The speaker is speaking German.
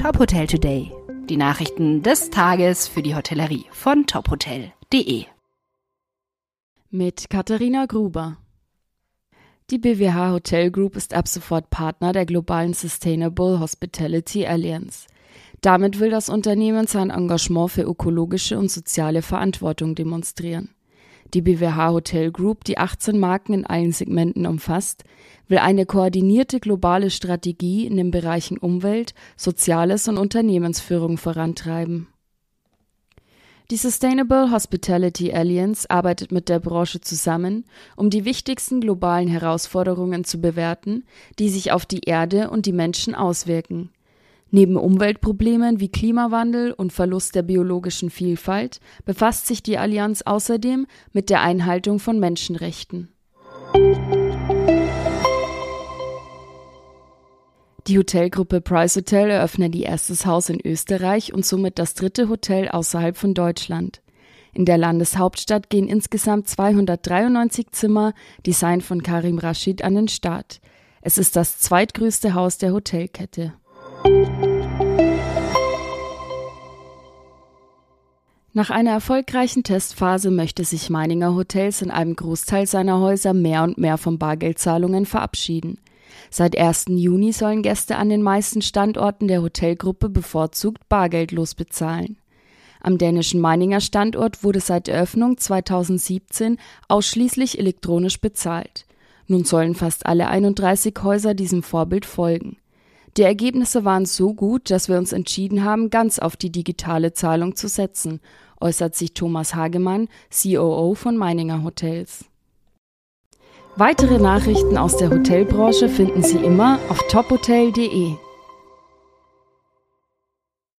Top Hotel Today. Die Nachrichten des Tages für die Hotellerie von tophotel.de. Mit Katharina Gruber. Die BWH Hotel Group ist ab sofort Partner der globalen Sustainable Hospitality Alliance. Damit will das Unternehmen sein Engagement für ökologische und soziale Verantwortung demonstrieren. Die BWH Hotel Group, die 18 Marken in allen Segmenten umfasst, will eine koordinierte globale Strategie in den Bereichen Umwelt, Soziales und Unternehmensführung vorantreiben. Die Sustainable Hospitality Alliance arbeitet mit der Branche zusammen, um die wichtigsten globalen Herausforderungen zu bewerten, die sich auf die Erde und die Menschen auswirken. Neben Umweltproblemen wie Klimawandel und Verlust der biologischen Vielfalt befasst sich die Allianz außerdem mit der Einhaltung von Menschenrechten. Die Hotelgruppe Price Hotel eröffnet ihr erstes Haus in Österreich und somit das dritte Hotel außerhalb von Deutschland. In der Landeshauptstadt gehen insgesamt 293 Zimmer, Design von Karim Rashid, an den Start. Es ist das zweitgrößte Haus der Hotelkette. Nach einer erfolgreichen Testphase möchte sich Meininger Hotels in einem Großteil seiner Häuser mehr und mehr von Bargeldzahlungen verabschieden. Seit 1. Juni sollen Gäste an den meisten Standorten der Hotelgruppe bevorzugt bargeldlos bezahlen. Am dänischen Meininger Standort wurde seit Eröffnung 2017 ausschließlich elektronisch bezahlt. Nun sollen fast alle 31 Häuser diesem Vorbild folgen. Die Ergebnisse waren so gut, dass wir uns entschieden haben, ganz auf die digitale Zahlung zu setzen, äußert sich Thomas Hagemann, COO von Meininger Hotels. Weitere Nachrichten aus der Hotelbranche finden Sie immer auf tophotel.de.